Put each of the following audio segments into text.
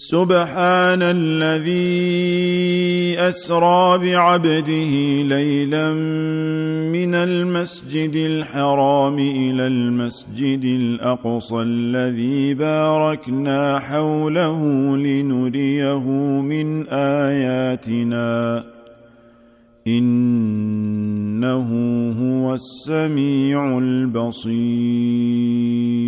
سبحان الذي أسرى بعبده ليلا من المسجد الحرام إلى المسجد الأقصى الذي باركنا حوله لنريه من آياتنا. إنه هو السميع البصير.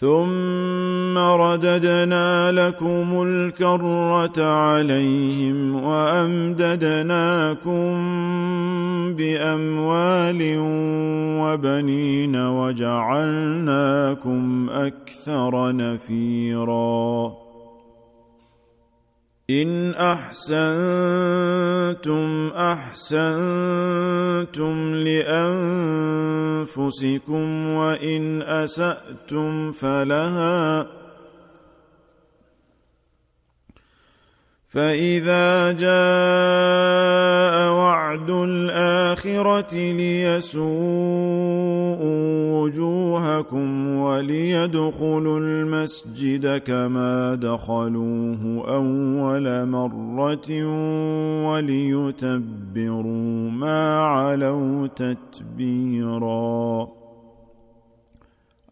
ثم رددنا لكم الكرة عليهم وأمددناكم بأموال وبنين وجعلناكم أكثر نفيراً. إن أحسنتم أحسنتم لانفسكم وإن أسأتم فلها فاذا جاء وعد الاخره ليسوءوا وجوهكم وليدخلوا المسجد كما دخلوه اول مره وليتبروا ما علوا تتبيرا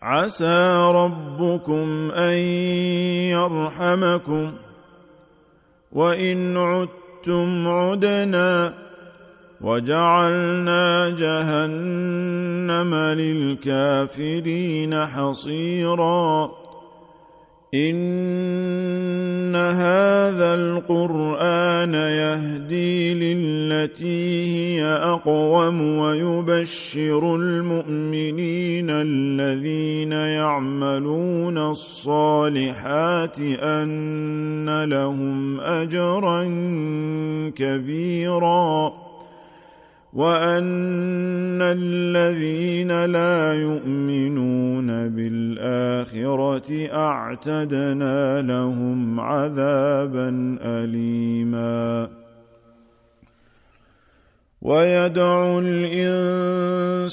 عسى ربكم ان يرحمكم وإن عدتم عدنا وجعلنا جهنم للكافرين حصيرا ان هذا القران يهدي للتي هي اقوم ويبشر المؤمنين الذين يعملون الصالحات ان لهم اجرا كبيرا وان الذين لا يؤمنون بالاخره اعتدنا لهم عذابا اليما ويدعو الانسان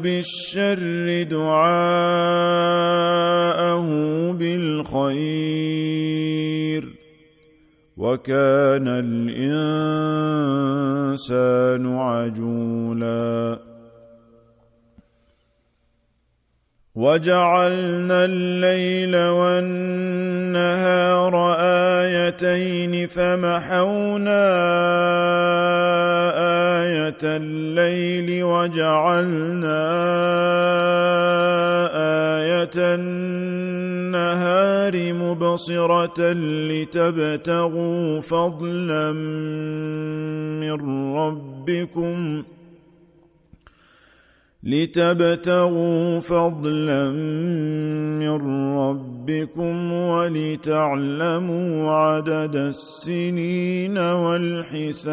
بالشر دعاءه بالخير وكان الإنسان عجولا. وجعلنا الليل والنهار آيتين فمحونا آية الليل وجعلنا آية النهار مبصرة لتبتغوا فضلا من ربكم لتبتغوا فضلا من ربكم ولتعلموا عدد السنين والحساب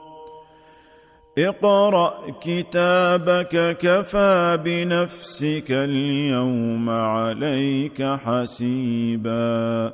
اقرأ كتابك كفى بنفسك اليوم عليك حسيبا.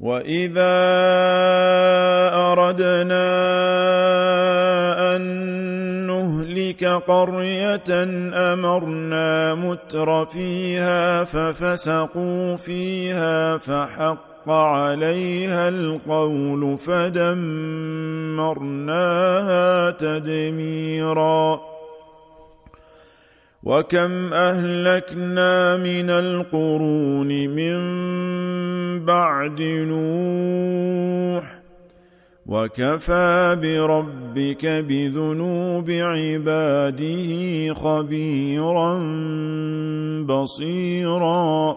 واذا اردنا ان نهلك قريه امرنا متر فيها ففسقوا فيها فحق عليها القول فدمرناها تدميرا وكم اهلكنا من القرون من بعد نوح وكفى بربك بذنوب عباده خبيرا بصيرا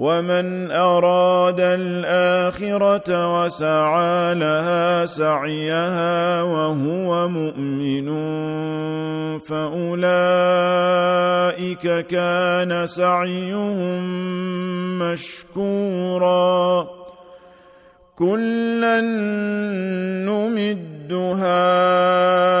ومن اراد الاخره وسعى لها سعيها وهو مؤمن فاولئك كان سعيهم مشكورا كلا نمد هؤلاء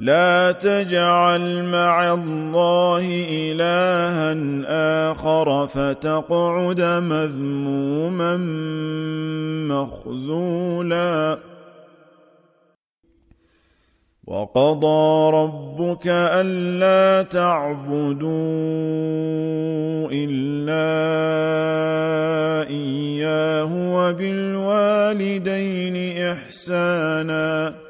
لا تجعل مع الله إلها آخر فتقعد مذموما مخذولا. وقضى ربك ألا تعبدوا إلا إياه وبالوالدين إحسانا.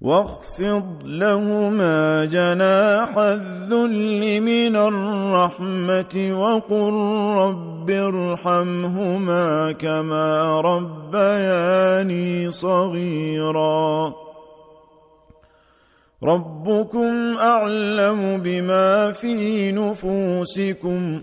واخفض لهما جناح الذل من الرحمة وقل رب ارحمهما كما ربياني صغيرا. ربكم أعلم بما في نفوسكم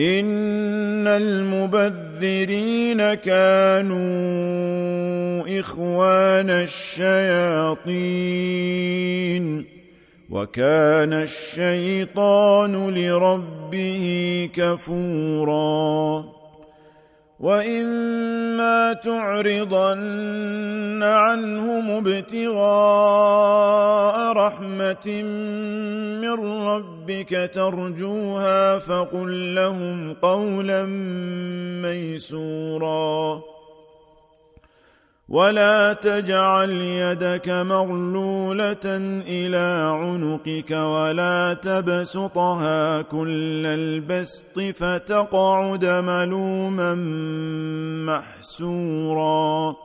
ان المبذرين كانوا اخوان الشياطين وكان الشيطان لربه كفورا واما تعرضن عنهم ابتغاء رحمه من ربك ترجوها فقل لهم قولا ميسورا ولا تجعل يدك مغلولة إلى عنقك ولا تبسطها كل البسط فتقعد ملوما محسورا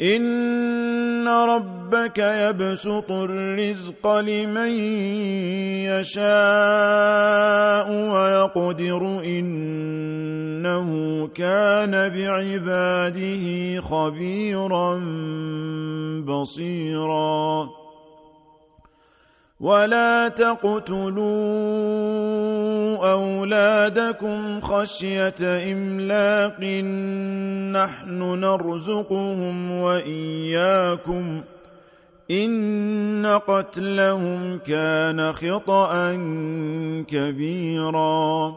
إن ربك يبسط الرزق لمن يشاء ويقدر إنه كان بعباده خبيرا بصيراً ولا تقتلوا اولادكم خشيه املاق نحن نرزقهم واياكم ان قتلهم كان خطا كبيرا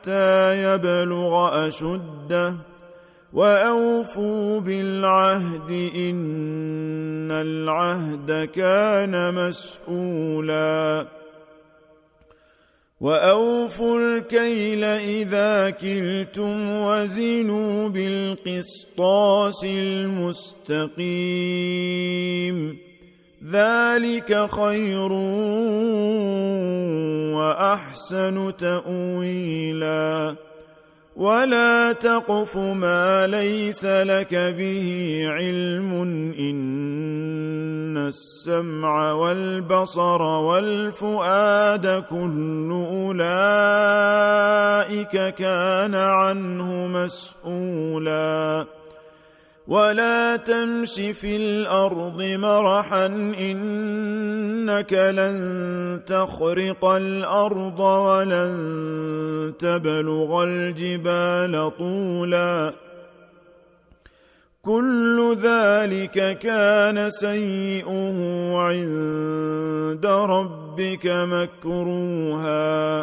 حتى يبلغ أشده وأوفوا بالعهد إن العهد كان مسؤولا. وأوفوا الكيل إذا كلتم وزنوا بالقسطاس المستقيم. ذلك خير وأحسن تأويلا. ولا تقف ما ليس لك به علم إن السمع والبصر والفؤاد كل أولئك كان عنه مسؤولا. ولا تمش في الأرض مرحا انك لن تخرق الأرض ولن تبلغ الجبال طولا كل ذلك كان سيئه عند ربك مكروها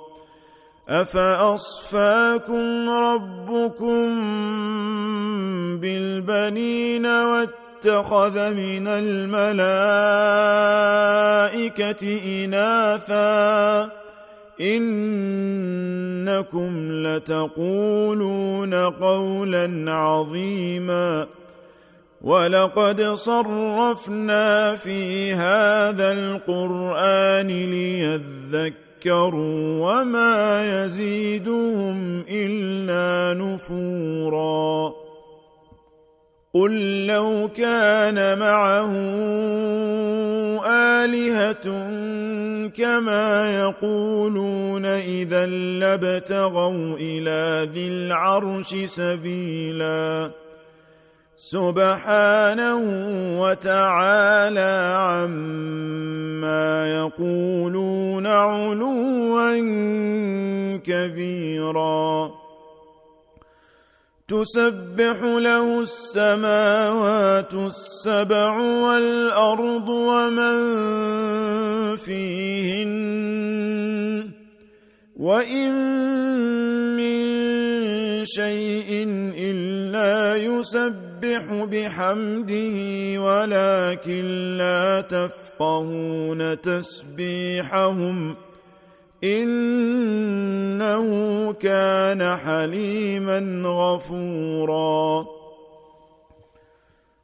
افاصفاكم ربكم بالبنين واتخذ من الملائكه اناثا انكم لتقولون قولا عظيما ولقد صرفنا في هذا القران ليذكر يذكروا وما يزيدهم إلا نفورا. قل لو كان معه آلهة كما يقولون إذا لابتغوا إلى ذي العرش سبيلا. سبحانه وتعالى عما يقولون علوا كبيرا. تسبح له السماوات السبع والأرض ومن فيهن وإن من شيء إلا يسبح بحمده ولكن لا تفقهون تسبيحهم إنه كان حليما غفورا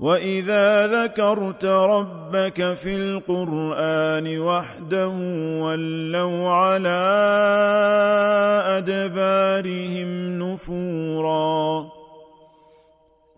وإذا ذكرت ربك في القرآن وحده ولوا على أدبارهم نفوراً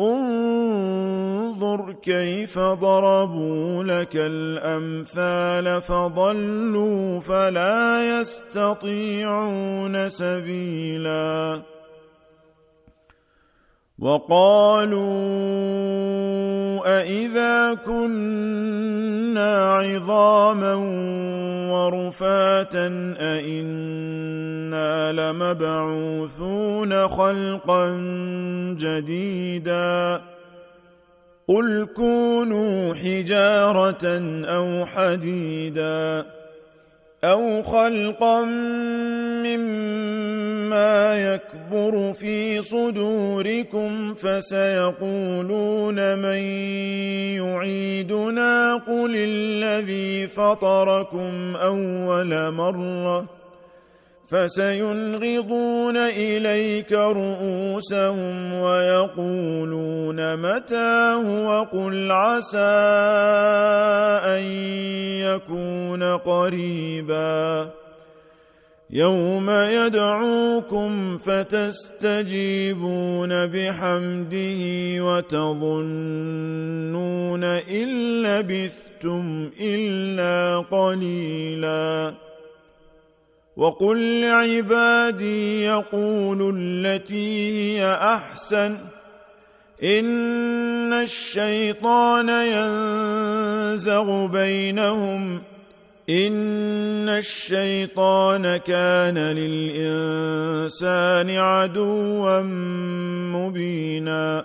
انظر كيف ضربوا لك الأمثال فضلوا فلا يستطيعون سبيلا وقالوا أإذا كنا عظاما ورفاتا أإنا لمبعوثون خلقا جديدا قل كونوا حجارة أو حديدا أو خلقا مما يكبر في صدوركم فسيقولون من يعيدنا قل الذي فطركم أول مرة فسينغضون إليك رؤوسهم ويقولون متى وقل عسى أن يكون قريبا يوم يدعوكم فتستجيبون بحمده وتظنون إن لبثتم إلا قليلاً وقل لعبادي يقولوا التي هي أحسن إن الشيطان ينزغ بينهم إن الشيطان كان للإنسان عدوا مبينا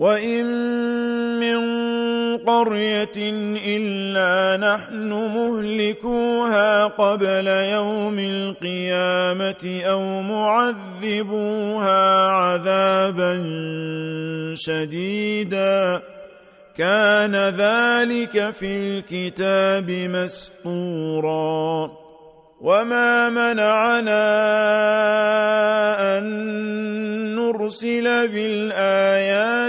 وان من قريه الا نحن مهلكوها قبل يوم القيامه أو معذبوها عذابا شديدا كان ذلك في الكتاب مسطورا وما منعنا ان نرسل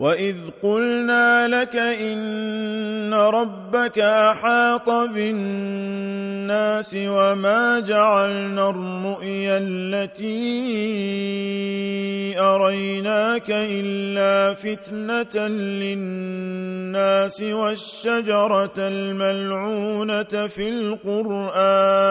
واذ قلنا لك ان ربك احاط بالناس وما جعلنا الرؤيا التي اريناك الا فتنه للناس والشجره الملعونه في القران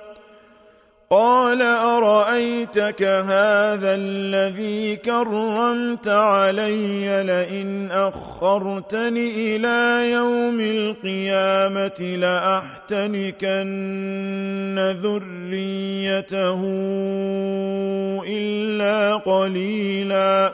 قال أرأيتك هذا الذي كرمت علي لئن أخرتني إلى يوم القيامة لأحتنكن ذريته إلا قليلا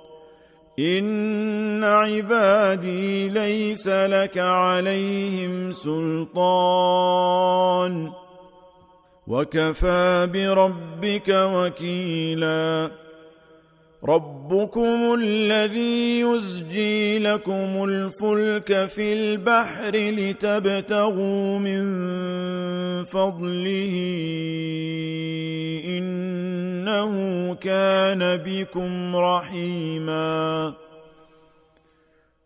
ان عبادي ليس لك عليهم سلطان وكفى بربك وكيلا ربكم الذي يزجي لكم الفلك في البحر لتبتغوا من فضله. إنه كان بكم رحيما.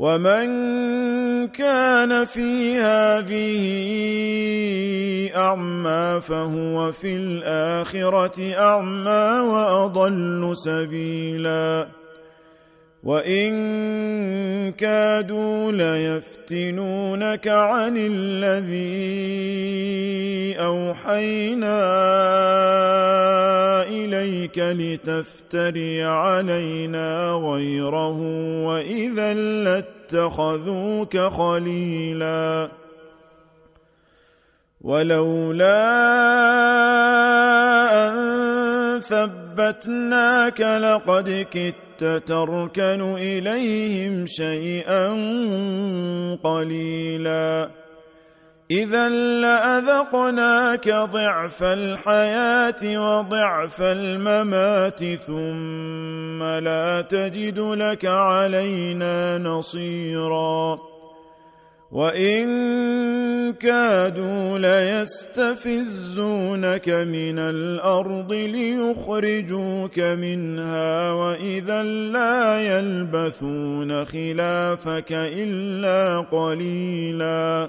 ومن كان في هذه اعمى فهو في الاخره اعمى واضل سبيلا وان كادوا ليفتنونك عن الذي اوحينا اليك لتفتري علينا غيره واذا لاتخذوك خليلا ولولا ان ثبتناك لقد كدت تركن إليهم شيئا قليلا. اذا لأذقناك ضعف الحياة وضعف الممات ثم لا تجد لك علينا نصيرا. وان كادوا ليستفزونك من الأرض ليخرجوك منها واذا لا يلبثون خلافك الا قليلا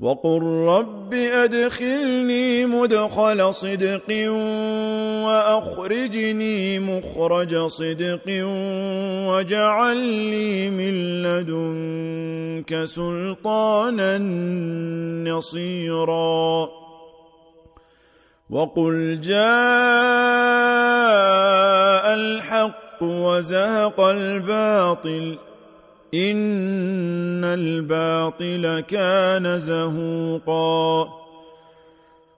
وقل رب أدخلني مدخل صدق وأخرجني مخرج صدق واجعل لي من لدنك سلطانا نصيرا. وقل جاء الحق وزهق الباطل ان الباطل كان زهوقا.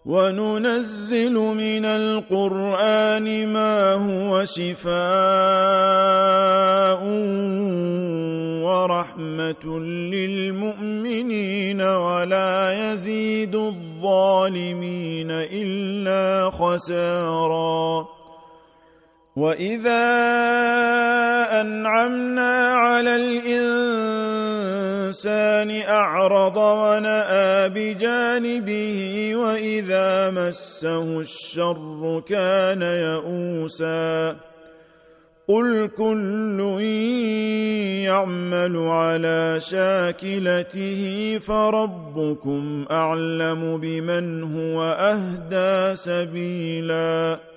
وننزل من القران ما هو شفاء ورحمه للمؤمنين ولا يزيد الظالمين الا خسارا. واذا انعمنا على الانسان اعرض وناى بجانبه واذا مسه الشر كان يئوسا قل كل يعمل على شاكلته فربكم اعلم بمن هو اهدى سبيلا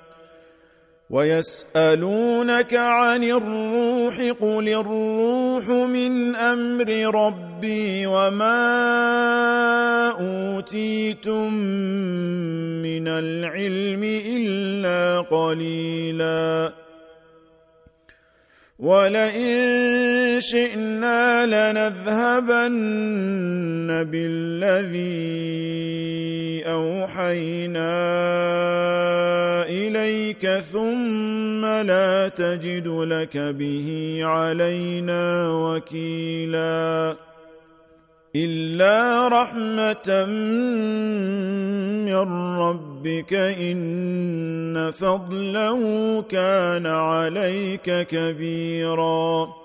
ويسألونك عن الروح قل الروح من أمر ربي وما أوتيتم من العلم إلا قليلا ولئن شئنا لنذهبن بالذي اوحينا اليك ثم لا تجد لك به علينا وكيلا الا رحمه من ربك إن فضله كان عليك كبيرا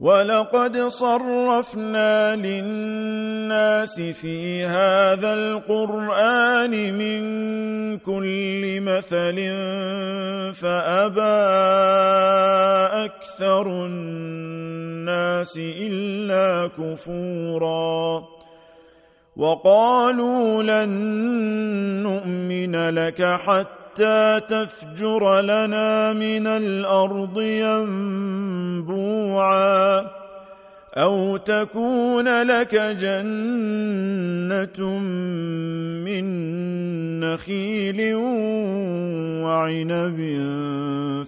ولقد صرفنا للناس في هذا القرآن من كل مثل فأبى أكثر الناس إلا كفورا وقالوا لن نؤمن لك حتى حتى تفجر لنا من الأرض ينبوعا أو تكون لك جنة من نخيل وعنب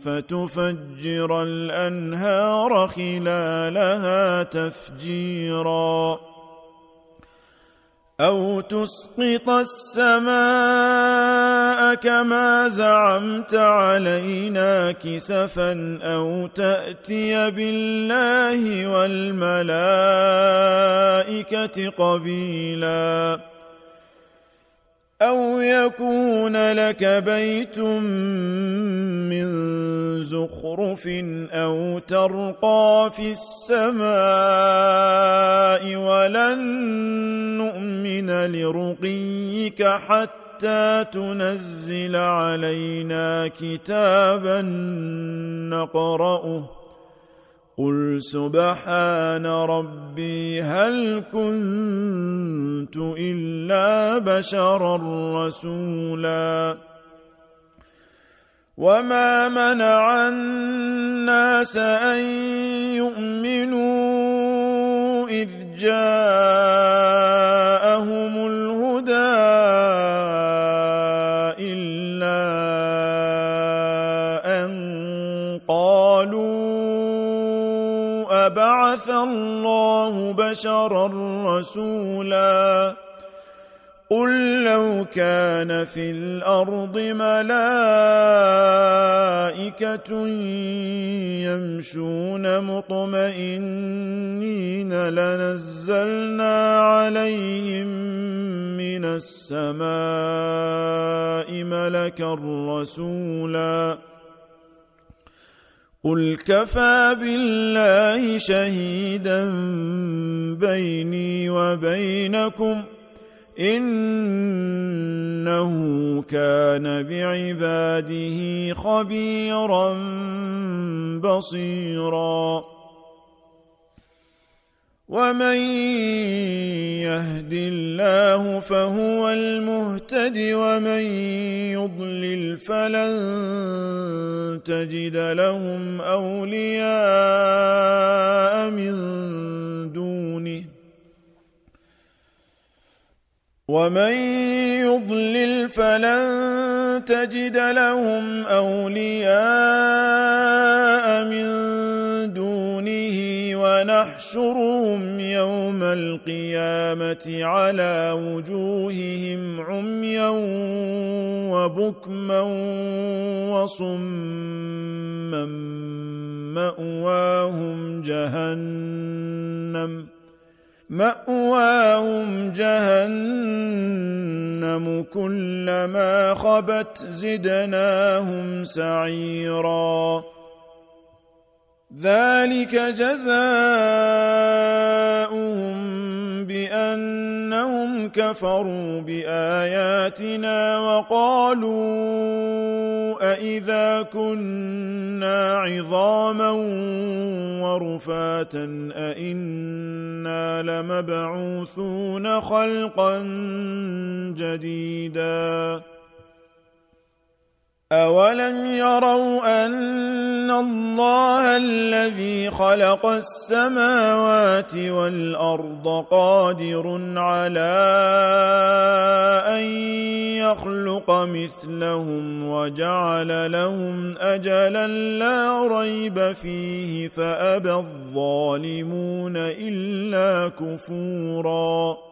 فتفجر الأنهار خلالها تفجيرا أو تسقط السماء كما زعمت علينا كسفا أو تأتي بالله والملائكة قبيلاً أو يكون لك بيت من زخرف أو ترقى في السماء ولن نؤمن لرقيك حتى تنزل علينا كتابا نقرأه قل سبحان ربي هل كنت الا بشرا رسولا وما منع الناس ان يؤمنوا اذ جاءهم الهدى الله بشرا رسولا قل لو كان في الأرض ملائكة يمشون مطمئنين لنزلنا عليهم من السماء ملكا رسولا قل كفى بالله شهيدا بيني وبينكم إنه كان بعباده خبيرا بصيرا ومن يهد الله فهو المهتد ومن يضلل فلن تجد لهم اولياء من دونه ومن يضلل فلن تجد لهم اولياء من ونحشرهم يوم القيامة على وجوههم عميا وبكما وصما مأواهم جهنم مأواهم جهنم كلما خبت زدناهم سعيرا ذلك جزاؤهم بأنهم كفروا بآياتنا وقالوا أإذا كنا عظاما ورفاتا أإنا لمبعوثون خلقا جديدا أولم يروا أن الله الذي خلق السماوات والأرض قادر على أن يخلق مثلهم وجعل لهم أجلا لا ريب فيه فأبى الظالمون إلا كفوراً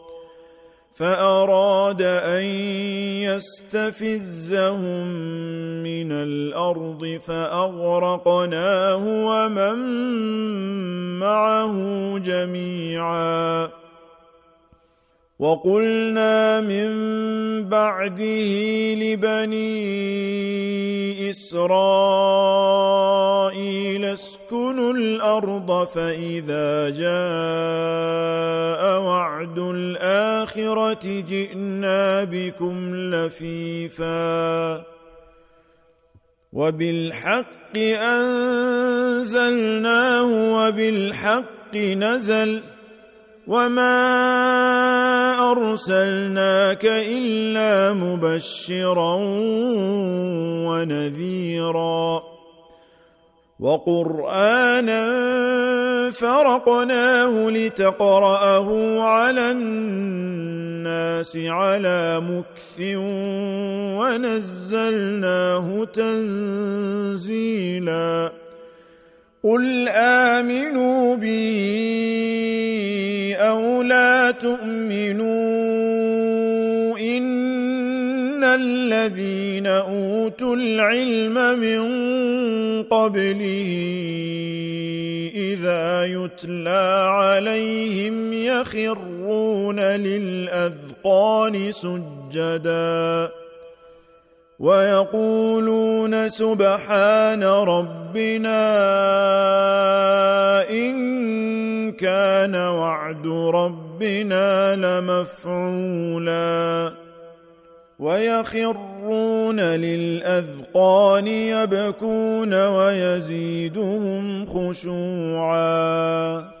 فأراد أن يستفزهم من الأرض فأغرقناه ومن معه جميعا وقلنا من بعده لبني إسرائيل اسكنوا الأرض فإذا جاء وعد الآخرة جئنا بكم لفيفا وبالحق أنزلناه وبالحق نزل وما أرسلناك إلا مبشرا ونذيرا. وقرآنا فرقناه لتقرأه على الناس على مكث ونزلناه تنزيلا. قل آمنوا بي أو لا تؤمنوا إن الذين أوتوا العلم من قبله إذا يتلى عليهم يخرون للأذقان سجداً ويقولون سبحان ربنا إن كان وعد ربنا لمفعولا. ويخرون للأذقان يبكون ويزيدهم خشوعا.